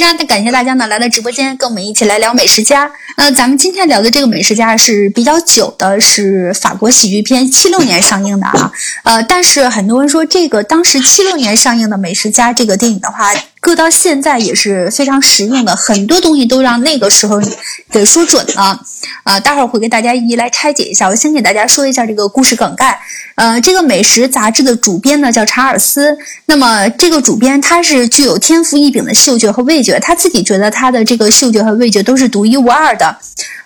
非常感谢大家呢来到直播间跟我们一起来聊美食家。那，咱们今天聊的这个美食家是比较久的，是法国喜剧片，七六年上映的啊。呃，但是很多人说这个当时七六年上映的美食家这个电影的话。搁到现在也是非常实用的，很多东西都让那个时候给说准了。啊，待会儿会给大家一一来拆解一下。我先给大家说一下这个故事梗概。呃，这个美食杂志的主编呢叫查尔斯。那么这个主编他是具有天赋异禀的嗅觉和味觉，他自己觉得他的这个嗅觉和味觉都是独一无二的。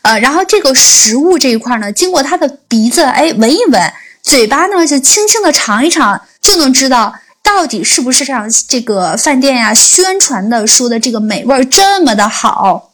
呃，然后这个食物这一块呢，经过他的鼻子哎闻一闻，嘴巴呢就轻轻的尝一尝，就能知道。到底是不是像这个饭店呀宣传的说的这个美味这么的好？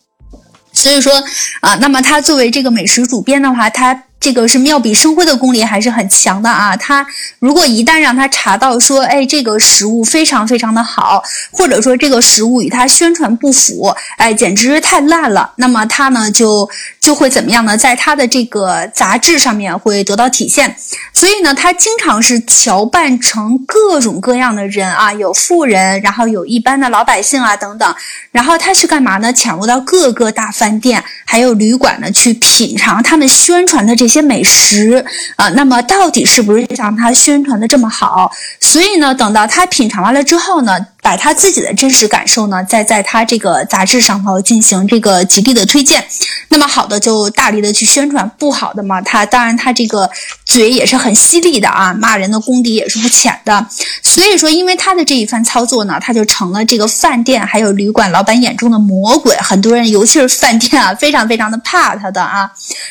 所以说啊，那么他作为这个美食主编的话，他。这个是妙笔生辉的功力还是很强的啊！他如果一旦让他查到说，哎，这个食物非常非常的好，或者说这个食物与他宣传不符，哎，简直是太烂了，那么他呢就就会怎么样呢？在他的这个杂志上面会得到体现。所以呢，他经常是乔扮成各种各样的人啊，有富人，然后有一般的老百姓啊等等，然后他去干嘛呢？潜入到各个大饭店还有旅馆呢，去品尝他们宣传的这。些美食啊，那么到底是不是像他宣传的这么好？所以呢，等到他品尝完了之后呢？把他自己的真实感受呢，再在他这个杂志上头进行这个极力的推荐。那么好的就大力的去宣传，不好的嘛，他当然他这个嘴也是很犀利的啊，骂人的功底也是不浅的。所以说，因为他的这一番操作呢，他就成了这个饭店还有旅馆老板眼中的魔鬼。很多人，尤其是饭店啊，非常非常的怕他的啊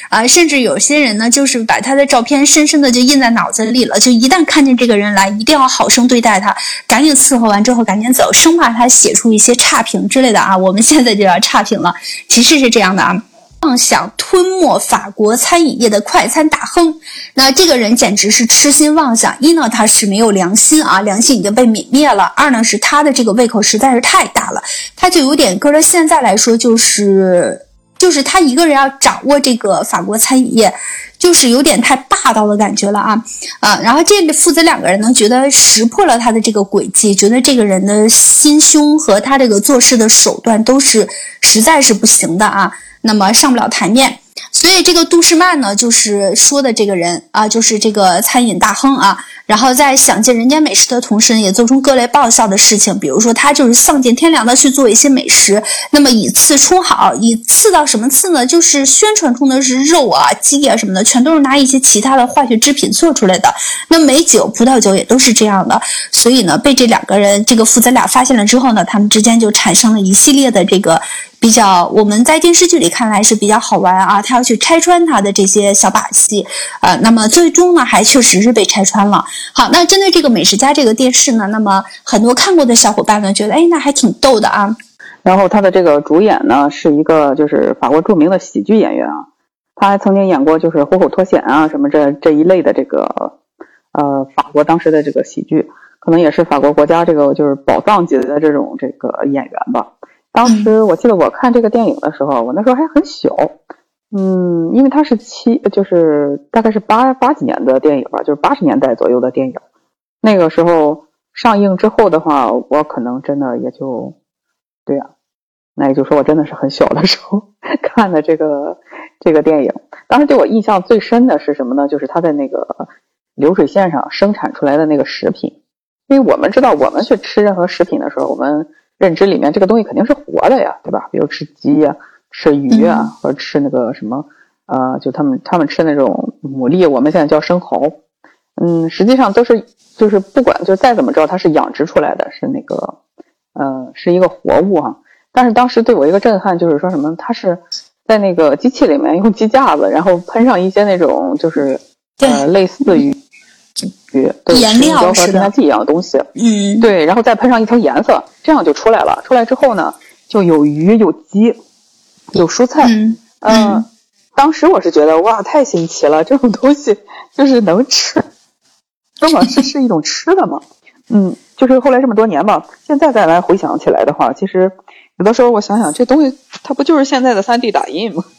啊，甚至有些人呢，就是把他的照片深深的就印在脑子里了，就一旦看见这个人来，一定要好生对待他，赶紧伺候完之后赶。紧走，生怕他写出一些差评之类的啊！我们现在就要差评了。其实是这样的啊，妄想吞没法国餐饮业的快餐大亨，那这个人简直是痴心妄想。一呢，他是没有良心啊，良心已经被泯灭了；二呢，是他的这个胃口实在是太大了，他就有点搁着现在来说，就是就是他一个人要掌握这个法国餐饮业。就是有点太霸道的感觉了啊啊！然后这父子两个人呢，觉得识破了他的这个诡计，觉得这个人的心胸和他这个做事的手段都是实在是不行的啊，那么上不了台面。所以这个杜士曼呢，就是说的这个人啊，就是这个餐饮大亨啊。然后在享尽人间美食的同时，也做出各类爆笑的事情。比如说，他就是丧尽天良的去做一些美食，那么以次充好，以次到什么次呢？就是宣传中的是肉啊、鸡啊什么的，全都是拿一些其他的化学制品做出来的。那美酒、葡萄酒也都是这样的。所以呢，被这两个人这个父子俩发现了之后呢，他们之间就产生了一系列的这个。比较我们在电视剧里看来是比较好玩啊，他要去拆穿他的这些小把戏，呃，那么最终呢，还确实是被拆穿了。好，那针对这个美食家这个电视呢，那么很多看过的小伙伴呢，觉得哎，那还挺逗的啊。然后他的这个主演呢，是一个就是法国著名的喜剧演员啊，他还曾经演过就是《虎口脱险》啊什么这这一类的这个呃法国当时的这个喜剧，可能也是法国国家这个就是宝藏级的这种这个演员吧。当时我记得我看这个电影的时候，我那时候还很小，嗯，因为它是七，就是大概是八八几年的电影吧，就是八十年代左右的电影。那个时候上映之后的话，我可能真的也就，对呀，那也就说我真的是很小的时候 看的这个这个电影。当时对我印象最深的是什么呢？就是他在那个流水线上生产出来的那个食品，因为我们知道，我们去吃任何食品的时候，我们。认知里面这个东西肯定是活的呀，对吧？比如吃鸡呀、吃鱼啊，或者吃那个什么，呃，就他们他们吃那种牡蛎，我们现在叫生蚝，嗯，实际上都是就是不管就再怎么着，它是养殖出来的，是那个，呃，是一个活物哈。但是当时对我一个震撼就是说什么，它是在那个机器里面用鸡架子，然后喷上一些那种就是呃类似于。颜料和添加剂一样的东西，嗯，对，然后再喷上一层颜色，这样就出来了。出来之后呢，就有鱼、有鸡、有蔬菜，嗯，当时我是觉得哇，太新奇了，这种东西就是能吃，根本是是一种吃的嘛，嗯，就是后来这么多年吧，现在再来回想起来的话，其实有的时候我想想，这东西它不就是现在的三 D 打印吗？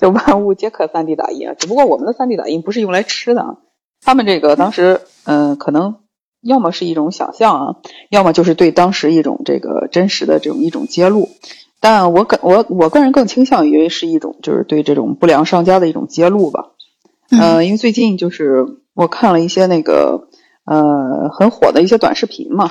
就万物皆可 3D 打印啊，只不过我们的 3D 打印不是用来吃的，他们这个当时，嗯，可能要么是一种想象啊，要么就是对当时一种这个真实的这种一种揭露。但我个我我个人更倾向于是一种就是对这种不良商家的一种揭露吧。呃，因为最近就是我看了一些那个呃很火的一些短视频嘛，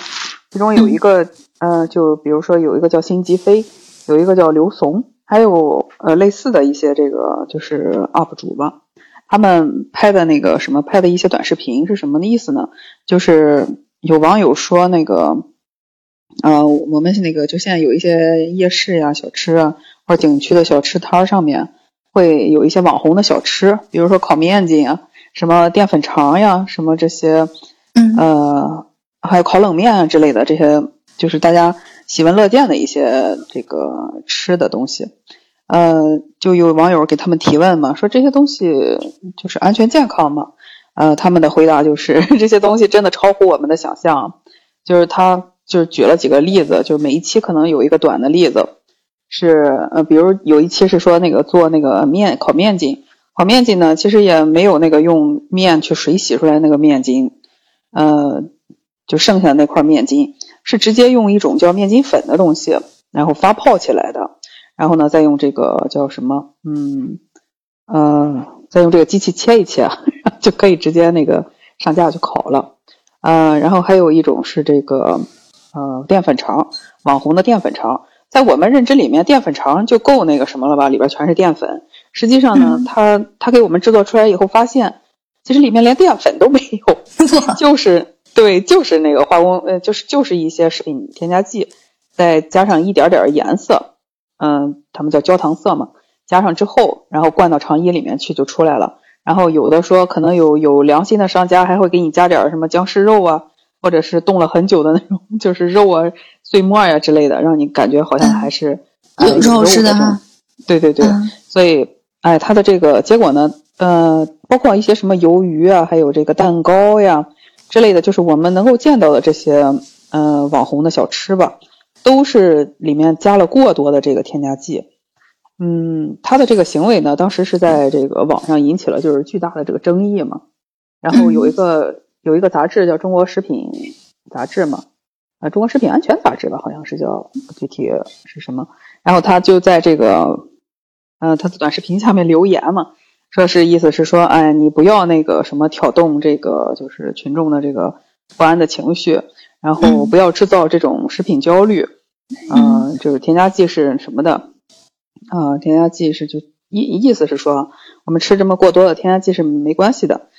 其中有一个呃就比如说有一个叫辛吉飞，有一个叫刘怂，还有呃类似的一些这个就是 UP 主吧。他们拍的那个什么拍的一些短视频是什么的意思呢？就是有网友说那个，呃，我们那个就现在有一些夜市呀、小吃啊，或者景区的小吃摊上面会有一些网红的小吃，比如说烤面筋啊、什么淀粉肠呀、什么这些，嗯呃，还有烤冷面啊之类的这些，就是大家喜闻乐见的一些这个吃的东西。呃，就有网友给他们提问嘛，说这些东西就是安全健康吗？呃，他们的回答就是 这些东西真的超乎我们的想象。就是他就是举了几个例子，就是每一期可能有一个短的例子，是呃，比如有一期是说那个做那个面烤面筋，烤面筋呢其实也没有那个用面去水洗出来那个面筋，呃，就剩下那块面筋是直接用一种叫面筋粉的东西，然后发泡起来的。然后呢，再用这个叫什么？嗯，呃，再用这个机器切一切，就可以直接那个上架去烤了。呃，然后还有一种是这个呃淀粉肠，网红的淀粉肠，在我们认知里面，淀粉肠就够那个什么了吧？里边全是淀粉。实际上呢，它它给我们制作出来以后，发现其实里面连淀粉都没有，就是对，就是那个化工呃，就是就是一些食品添加剂，再加上一点点颜色。嗯，他们叫焦糖色嘛，加上之后，然后灌到肠衣里面去就出来了。然后有的说可能有有良心的商家还会给你加点什么僵尸肉啊，或者是冻了很久的那种，就是肉啊碎末呀之类的，让你感觉好像还是有肉似的哈。对对对，所以哎，它的这个结果呢，呃，包括一些什么鱿鱼啊，还有这个蛋糕呀之类的，就是我们能够见到的这些呃网红的小吃吧。都是里面加了过多的这个添加剂，嗯，他的这个行为呢，当时是在这个网上引起了就是巨大的这个争议嘛。然后有一个有一个杂志叫《中国食品杂志》嘛，啊，《中国食品安全杂志》吧，好像是叫具体是什么。然后他就在这个，呃，他的短视频下面留言嘛，说是意思是说，哎，你不要那个什么挑动这个就是群众的这个不安的情绪。然后不要制造这种食品焦虑，嗯，就是添加剂是什么的，啊，添加剂是就意意思是说，我们吃这么过多的添加剂是没关系的，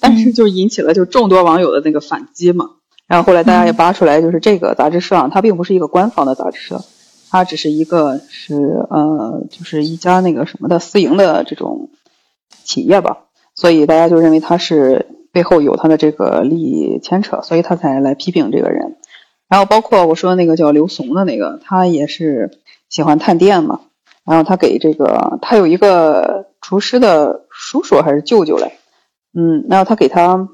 但是就引起了就众多网友的那个反击嘛。然后后来大家也扒出来，就是这个杂志社啊，它并不是一个官方的杂志社，它只是一个是呃，就是一家那个什么的私营的这种企业吧，所以大家就认为他是。背后有他的这个利益牵扯，所以他才来批评这个人。然后包括我说那个叫刘怂的那个，他也是喜欢探店嘛。然后他给这个他有一个厨师的叔叔还是舅舅嘞，嗯，然后他给他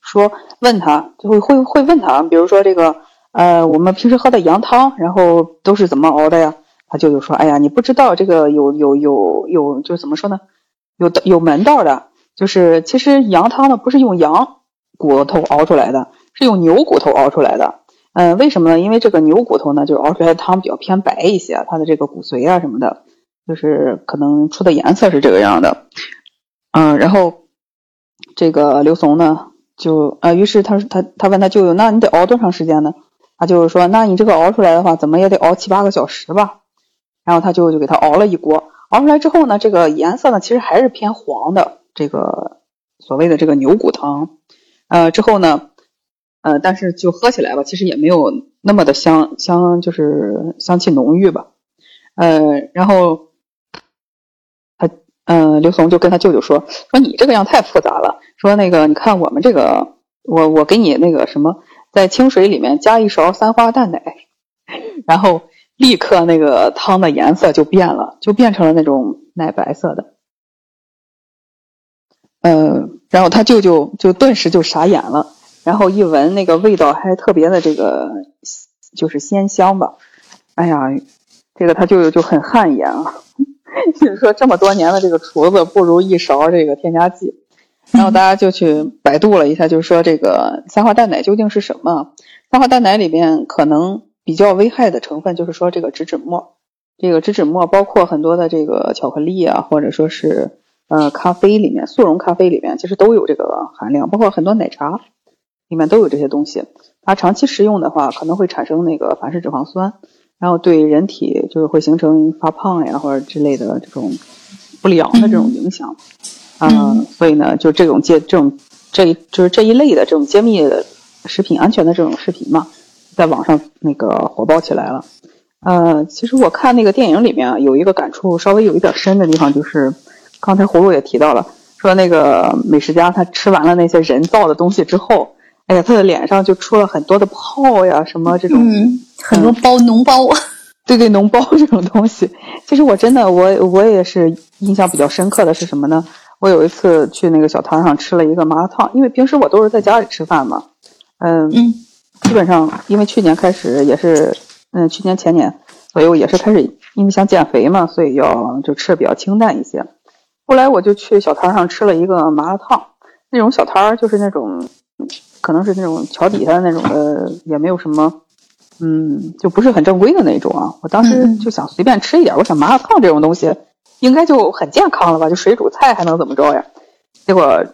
说问他就会会会问他，比如说这个呃我们平时喝的羊汤，然后都是怎么熬的呀？他舅舅说，哎呀，你不知道这个有有有有就是怎么说呢？有有门道的。就是其实羊汤呢不是用羊骨头熬出来的，是用牛骨头熬出来的。嗯，为什么呢？因为这个牛骨头呢，就是熬出来的汤比较偏白一些，它的这个骨髓啊什么的，就是可能出的颜色是这个样的。嗯，然后这个刘怂呢，就呃，于是他他他问他舅舅，那你得熬多长时间呢？他就是说，那你这个熬出来的话，怎么也得熬七八个小时吧。然后他舅舅就给他熬了一锅，熬出来之后呢，这个颜色呢，其实还是偏黄的。这个所谓的这个牛骨汤，呃，之后呢，呃，但是就喝起来吧，其实也没有那么的香香，就是香气浓郁吧，呃，然后他，嗯，刘松就跟他舅舅说，说你这个样太复杂了，说那个你看我们这个，我我给你那个什么，在清水里面加一勺三花淡奶，然后立刻那个汤的颜色就变了，就变成了那种奶白色的。嗯，然后他舅舅就顿时就傻眼了，然后一闻那个味道还特别的这个就是鲜香吧，哎呀，这个他舅舅就很汗颜啊，就是说这么多年的这个厨子不如一勺这个添加剂，然后大家就去百度了一下，就是说这个三化淡奶究竟是什么？三化淡奶里面可能比较危害的成分就是说这个植脂末，这个植脂末包括很多的这个巧克力啊，或者说是呃咖啡里面速溶咖啡里面其实都有这个含量，包括很多奶茶里面都有这些东西。它长期食用的话，可能会产生那个反式脂肪酸，然后对人体就是会形成发胖呀或者之类的这种不良的这种影响。嗯，所以呢，就这种揭这种这一就是这一类的这种揭秘食品安全的这种视频嘛，在网上那个火爆起来了。呃，其实我看那个电影里面有一个感触稍微有一点深的地方，就是刚才葫芦也提到了，说那个美食家他吃完了那些人造的东西之后，哎呀，他的脸上就出了很多的泡呀，什么这种很多包脓包。对对，脓包这种东西，其实我真的我我也是印象比较深刻的是什么呢？我有一次去那个小摊上吃了一个麻辣烫，因为平时我都是在家里吃饭嘛，嗯，基本上因为去年开始也是，嗯，去年前年左右也是开始，因为想减肥嘛，所以要就吃的比较清淡一些。后来我就去小摊上吃了一个麻辣烫，那种小摊儿就是那种，可能是那种桥底下的那种的，也没有什么，嗯，就不是很正规的那种啊。我当时就想随便吃一点，我想麻辣烫这种东西。应该就很健康了吧？就水煮菜还能怎么着呀？结果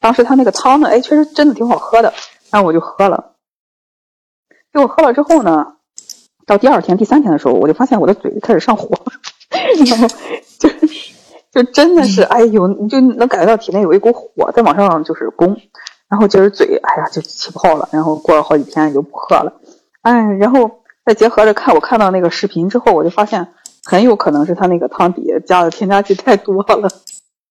当时他那个汤呢，哎，确实真的挺好喝的，然后我就喝了。结果喝了之后呢，到第二天、第三天的时候，我就发现我的嘴开始上火，然后就就真的是，哎呦，你就能感觉到体内有一股火在往上就是攻，然后就是嘴，哎呀，就起泡了。然后过了好几天就不喝了，哎，然后再结合着看，我看到那个视频之后，我就发现。很有可能是他那个汤底加的添加剂太多了，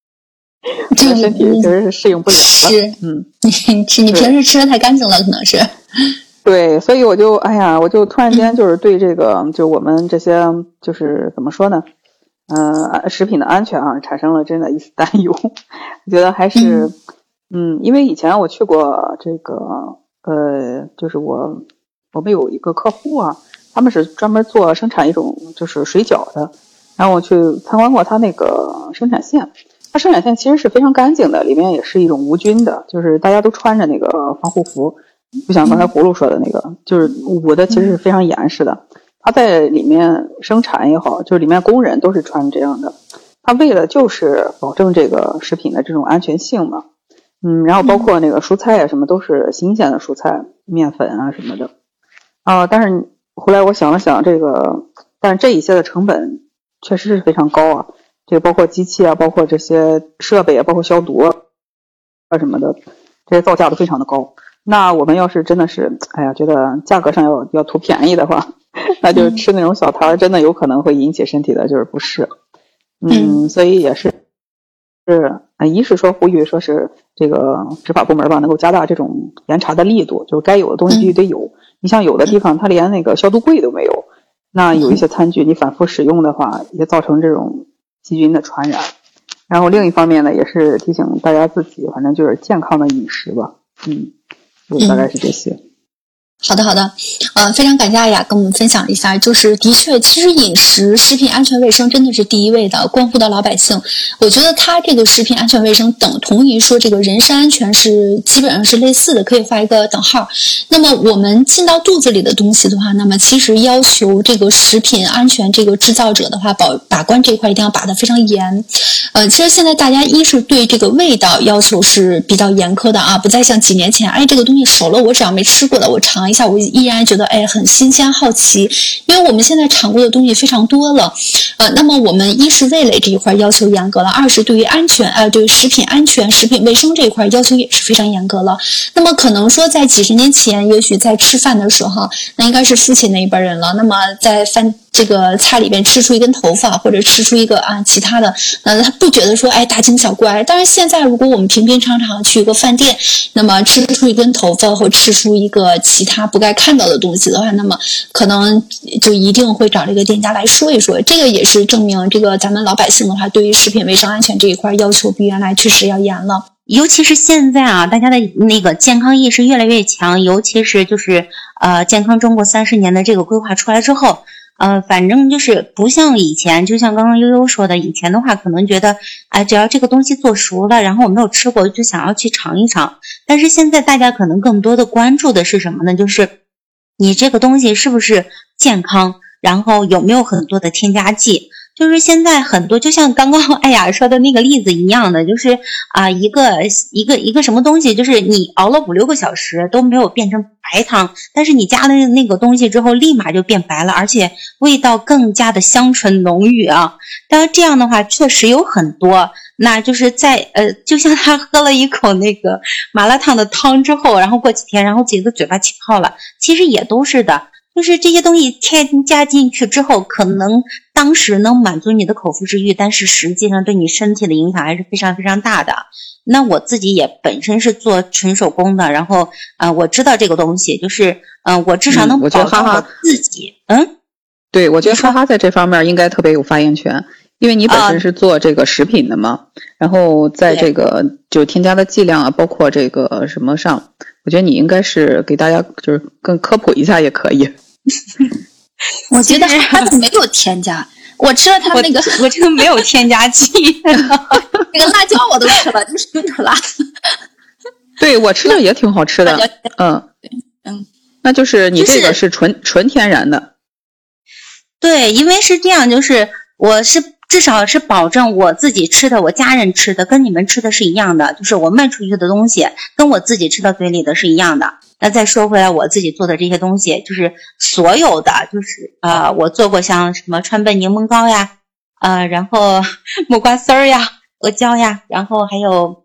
这个身体确实是适应不了。是，嗯，你吃你平时吃的太干净了，可能是。对，所以我就哎呀，我就突然间就是对这个，就我们这些就是怎么说呢，嗯，食品的安全啊，产生了真的一丝担忧。我觉得还是，嗯，因为以前我去过这个，呃，就是我我们有一个客户啊。他们是专门做生产一种就是水饺的，然后我去参观过他那个生产线，他生产线其实是非常干净的，里面也是一种无菌的，就是大家都穿着那个防护服，就像刚才葫芦说的那个，就是捂的其实是非常严实的。他在里面生产也好，就是里面工人都是穿这样的，他为了就是保证这个食品的这种安全性嘛，嗯，然后包括那个蔬菜啊什么都是新鲜的蔬菜、面粉啊什么的，啊，但是。后来我想了想，这个，但是这一些的成本确实是非常高啊。这个包括机器啊，包括这些设备啊，包括消毒啊什么的，这些造价都非常的高。那我们要是真的是，哎呀，觉得价格上要要图便宜的话，那就吃那种小摊儿，真的有可能会引起身体的就是不适。嗯，所以也是是啊，一是说呼吁说是这个执法部门吧，能够加大这种严查的力度，就是该有的东西必须得有。你像有的地方，它连那个消毒柜都没有，那有一些餐具你反复使用的话，也造成这种细菌的传染。然后另一方面呢，也是提醒大家自己，反正就是健康的饮食吧。嗯，大概是这些。好的，好的，呃，非常感谢阿雅跟我们分享一下。就是的确，其实饮食、食品安全卫生真的是第一位的，关乎到老百姓。我觉得它这个食品安全卫生等同于说这个人身安全是基本上是类似的，可以画一个等号。那么我们进到肚子里的东西的话，那么其实要求这个食品安全这个制造者的话，保把关这一块一定要把的非常严。呃，其实现在大家一是对这个味道要求是比较严苛的啊，不再像几年前，哎，这个东西熟了，我只要没吃过的，我尝。一下，我依然觉得哎很新鲜好奇，因为我们现在尝过的东西非常多了，呃，那么我们一是味蕾这一块要求严格了，二是对于安全，呃，对于食品安全、食品卫生这一块要求也是非常严格了。那么可能说在几十年前，也许在吃饭的时候，那应该是父亲那一辈人了。那么在饭。这个菜里边吃出一根头发，或者吃出一个啊其他的，那，他不觉得说哎大惊小怪。但是现在如果我们平平常常去一个饭店，那么吃出一根头发或吃出一个其他不该看到的东西的话，那么可能就一定会找这个店家来说一说。这个也是证明这个咱们老百姓的话，对于食品卫生安全这一块要求比原来确实要严了。尤其是现在啊，大家的那个健康意识越来越强，尤其是就是呃健康中国三十年的这个规划出来之后。呃，反正就是不像以前，就像刚刚悠悠说的，以前的话可能觉得，哎，只要这个东西做熟了，然后我没有吃过，就想要去尝一尝。但是现在大家可能更多的关注的是什么呢？就是你这个东西是不是健康，然后有没有很多的添加剂。就是现在很多，就像刚刚 艾雅说的那个例子一样的，就是啊，一个一个一个什么东西，就是你熬了五六个小时都没有变成白汤，但是你加了那个东西之后，立马就变白了，而且味道更加的香醇浓郁啊。当然这样的话确实有很多，那就是在呃，就像他喝了一口那个麻辣烫的汤之后，然后过几天，然后觉得嘴巴起泡了，其实也都是的。就是这些东西添加进去之后，可能当时能满足你的口腹之欲，但是实际上对你身体的影响还是非常非常大的。那我自己也本身是做纯手工的，然后啊，我知道这个东西，就是嗯，我至少能保证我自己。嗯，对，我觉得哈哈在这方面应该特别有发言权，因为你本身是做这个食品的嘛，然后在这个就添加的剂量啊，包括这个什么上，我觉得你应该是给大家就是更科普一下也可以。我觉得它没有添加，我吃了它那个，我这个没有添加剂，那个辣椒我都吃了，就是有点辣。对我吃的也挺好吃的，嗯，嗯，那就是你这个是纯纯天然的。对，因为是这样，就是我是。至少是保证我自己吃的，我家人吃的跟你们吃的是一样的，就是我卖出去的东西跟我自己吃到嘴里的是一样的。那再说回来，我自己做的这些东西，就是所有的，就是呃，我做过像什么川贝柠檬膏呀，呃，然后 木瓜丝儿呀、阿胶呀，然后还有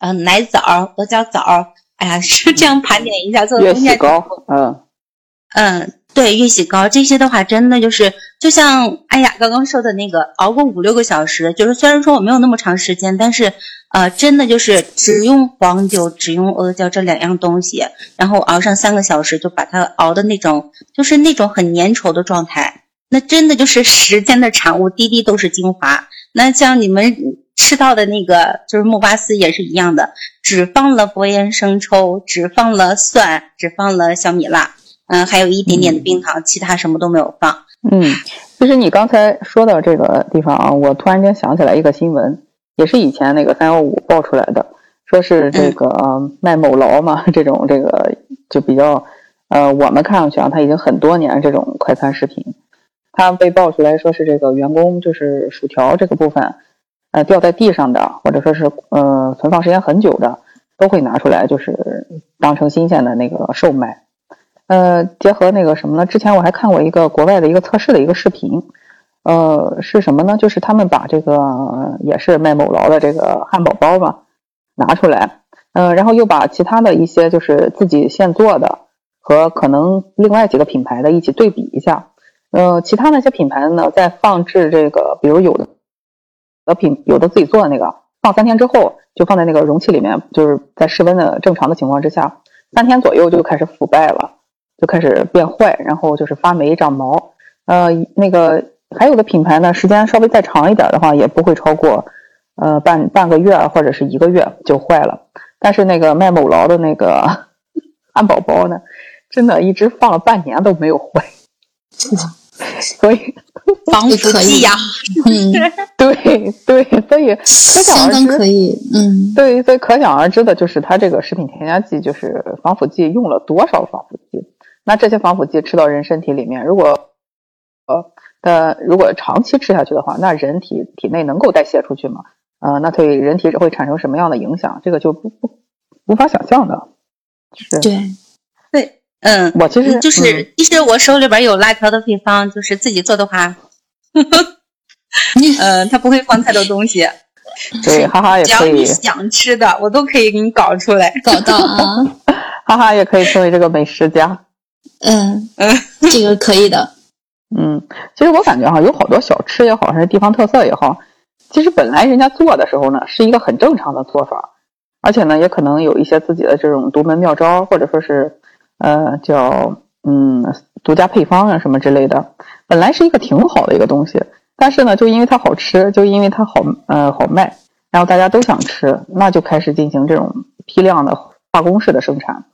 呃奶枣、阿胶枣，哎呀，是这样盘点一下做的东西。膏，嗯嗯。对，月喜膏这些的话，真的就是就像哎呀刚刚说的那个，熬个五六个小时，就是虽然说我没有那么长时间，但是呃，真的就是只用黄酒，只用阿胶这两样东西，然后熬上三个小时，就把它熬的那种，就是那种很粘稠的状态，那真的就是时间的产物，滴滴都是精华。那像你们吃到的那个，就是木瓜丝也是一样的，只放了薄盐生抽，只放了蒜，只放了小米辣。嗯，还有一点点的冰糖，其他什么都没有放。嗯，其实你刚才说到这个地方啊，我突然间想起来一个新闻，也是以前那个三幺五爆出来的，说是这个卖某劳嘛，这种这个就比较，呃，我们看上去啊，它已经很多年这种快餐食品，他被爆出来说是这个员工就是薯条这个部分，呃，掉在地上的，或者说是呃存放时间很久的，都会拿出来就是当成新鲜的那个售卖。呃，结合那个什么呢？之前我还看过一个国外的一个测试的一个视频，呃，是什么呢？就是他们把这个也是卖某劳的这个汉堡包嘛拿出来，呃，然后又把其他的一些就是自己现做的和可能另外几个品牌的一起对比一下，呃，其他那些品牌呢，在放置这个，比如有的的品有的自己做的那个，放三天之后就放在那个容器里面，就是在室温的正常的情况之下，三天左右就开始腐败了。就开始变坏，然后就是发霉、长毛。呃，那个还有的品牌呢，时间稍微再长一点的话，也不会超过呃半半个月或者是一个月就坏了。但是那个卖某劳的那个 汉堡包呢，真的一直放了半年都没有坏。所以防 腐剂呀，嗯，对对，所以可想而知，可以，嗯，对，所以可想而知的就是它这个食品添加剂，就是防腐剂用了多少防腐剂。那这些防腐剂吃到人身体里面，如果呃的如果长期吃下去的话，那人体体内能够代谢出去吗？呃，那对人体会产生什么样的影响？这个就不不无法想象的。是，对，对，嗯，我其实就是，其实我手里边有辣条的配方，就是自己做的话，嗯，他不会放太多东西。对，哈哈也可以。只要你想吃的，我都可以给你搞出来，搞到啊。哈哈也可以成为这个美食家。嗯嗯，这个可以的。嗯，其实我感觉哈，有好多小吃也好，还是地方特色也好，其实本来人家做的时候呢，是一个很正常的做法，而且呢，也可能有一些自己的这种独门妙招，或者说是呃叫嗯独家配方啊什么之类的，本来是一个挺好的一个东西，但是呢，就因为它好吃，就因为它好呃好卖，然后大家都想吃，那就开始进行这种批量的化工式的生产。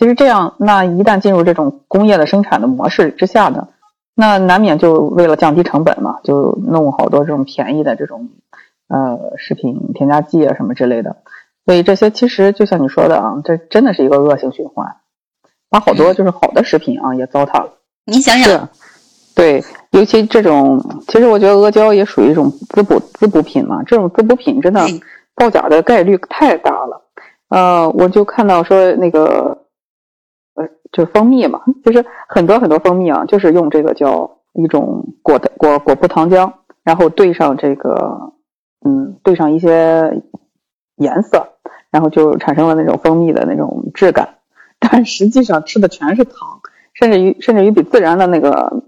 其实这样，那一旦进入这种工业的生产的模式之下呢，那难免就为了降低成本嘛，就弄好多这种便宜的这种呃食品添加剂啊什么之类的。所以这些其实就像你说的啊，这真的是一个恶性循环，把好多就是好的食品啊也糟蹋了。你想想，对，尤其这种，其实我觉得阿胶也属于一种滋补滋补品嘛。这种滋补品真的造假的概率太大了。呃，我就看到说那个。就是蜂蜜嘛，其实很多很多蜂蜜啊，就是用这个叫一种果的果果葡糖浆，然后兑上这个，嗯，兑上一些颜色，然后就产生了那种蜂蜜的那种质感，但实际上吃的全是糖，甚至于甚至于比自然的那个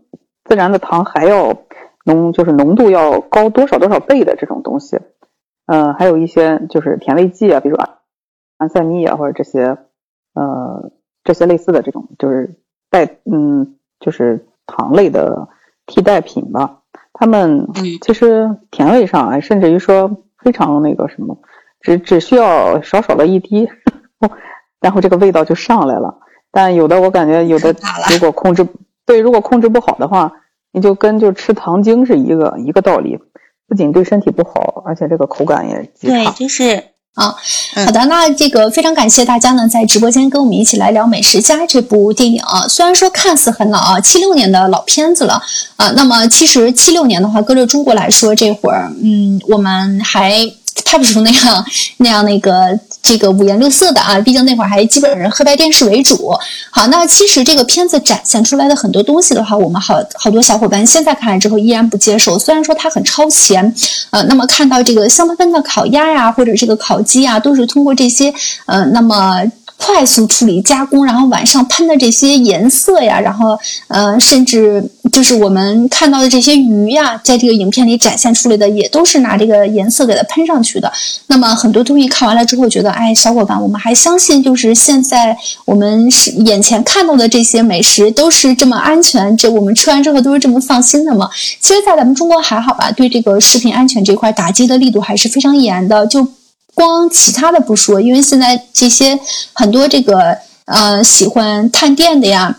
自然的糖还要浓，就是浓度要高多少多少倍的这种东西，嗯，还有一些就是甜味剂啊，比如安安赛蜜啊，或者这些，呃。这些类似的这种就是代嗯，就是糖类的替代品吧。他们其实甜味上哎，甚至于说非常那个什么，只只需要少少的一滴，然后这个味道就上来了。但有的我感觉有的如果控制对，如果控制不好的话，你就跟就吃糖精是一个一个道理，不仅对身体不好，而且这个口感也极差。对，就是。啊，好的，那这个非常感谢大家呢，在直播间跟我们一起来聊《美食家》这部电影啊。虽然说看似很老啊，七六年的老片子了啊，那么其实七六年的话，搁着中国来说，这会儿嗯，我们还。拍不出那样那样那个这个五颜六色的啊，毕竟那会儿还基本上黑白电视为主。好，那其实这个片子展现出来的很多东西的话，我们好好多小伙伴现在看来之后依然不接受。虽然说它很超前，呃，那么看到这个香喷喷的烤鸭呀，或者这个烤鸡啊，都是通过这些呃，那么。快速处理加工，然后晚上喷的这些颜色呀，然后呃，甚至就是我们看到的这些鱼呀，在这个影片里展现出来的，也都是拿这个颜色给它喷上去的。那么很多东西看完了之后，觉得哎，小伙伴，我们还相信就是现在我们是眼前看到的这些美食都是这么安全，这我们吃完之后都是这么放心的吗？其实，在咱们中国还好吧，对这个食品安全这块打击的力度还是非常严的，就。光其他的不说，因为现在这些很多这个呃喜欢探店的呀，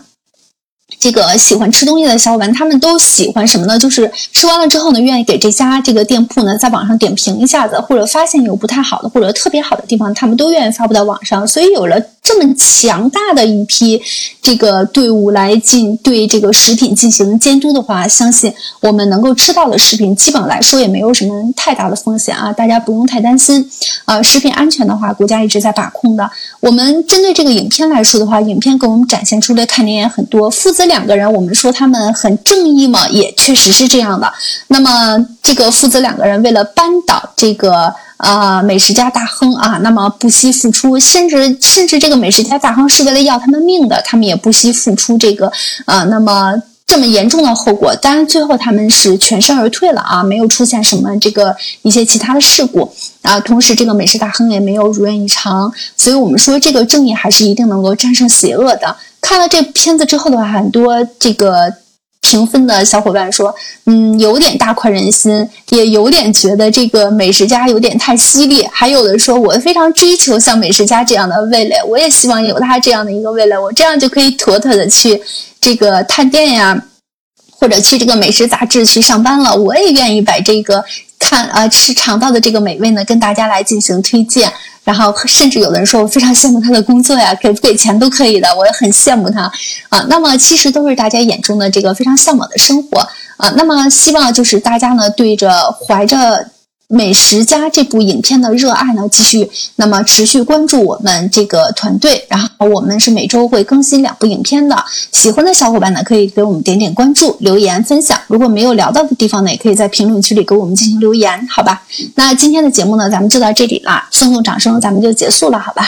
这个喜欢吃东西的小伙伴，他们都喜欢什么呢？就是吃完了之后呢，愿意给这家这个店铺呢在网上点评一下子，或者发现有不太好的或者特别好的地方，他们都愿意发布到网上，所以有了。这么强大的一批这个队伍来进对这个食品进行监督的话，相信我们能够吃到的食品，基本来说也没有什么太大的风险啊，大家不用太担心。呃，食品安全的话，国家一直在把控的。我们针对这个影片来说的话，影片给我们展现出的看点也很多。父父子两个人，我们说他们很正义嘛，也确实是这样的。那么这个父子两个人为了扳倒这个。啊，美食家大亨啊，那么不惜付出，甚至甚至这个美食家大亨是为了要他们命的，他们也不惜付出这个啊，那么这么严重的后果，当然最后他们是全身而退了啊，没有出现什么这个一些其他的事故啊，同时这个美食大亨也没有如愿以偿，所以我们说这个正义还是一定能够战胜邪恶的。看了这片子之后的话，很多这个。评分的小伙伴说：“嗯，有点大快人心，也有点觉得这个美食家有点太犀利。还有的说，我非常追求像美食家这样的味蕾，我也希望有他这样的一个味蕾，我这样就可以妥妥的去这个探店呀，或者去这个美食杂志去上班了。我也愿意把这个看啊吃尝到的这个美味呢，跟大家来进行推荐。”然后甚至有的人说我非常羡慕他的工作呀，给不给钱都可以的，我也很羡慕他啊。那么其实都是大家眼中的这个非常向往的生活啊。那么希望就是大家呢对着怀着。美食家这部影片的热爱呢，继续那么持续关注我们这个团队，然后我们是每周会更新两部影片的。喜欢的小伙伴呢，可以给我们点点关注、留言、分享。如果没有聊到的地方呢，也可以在评论区里给我们进行留言，好吧？那今天的节目呢，咱们就到这里啦，送送掌声，咱们就结束了，好吧？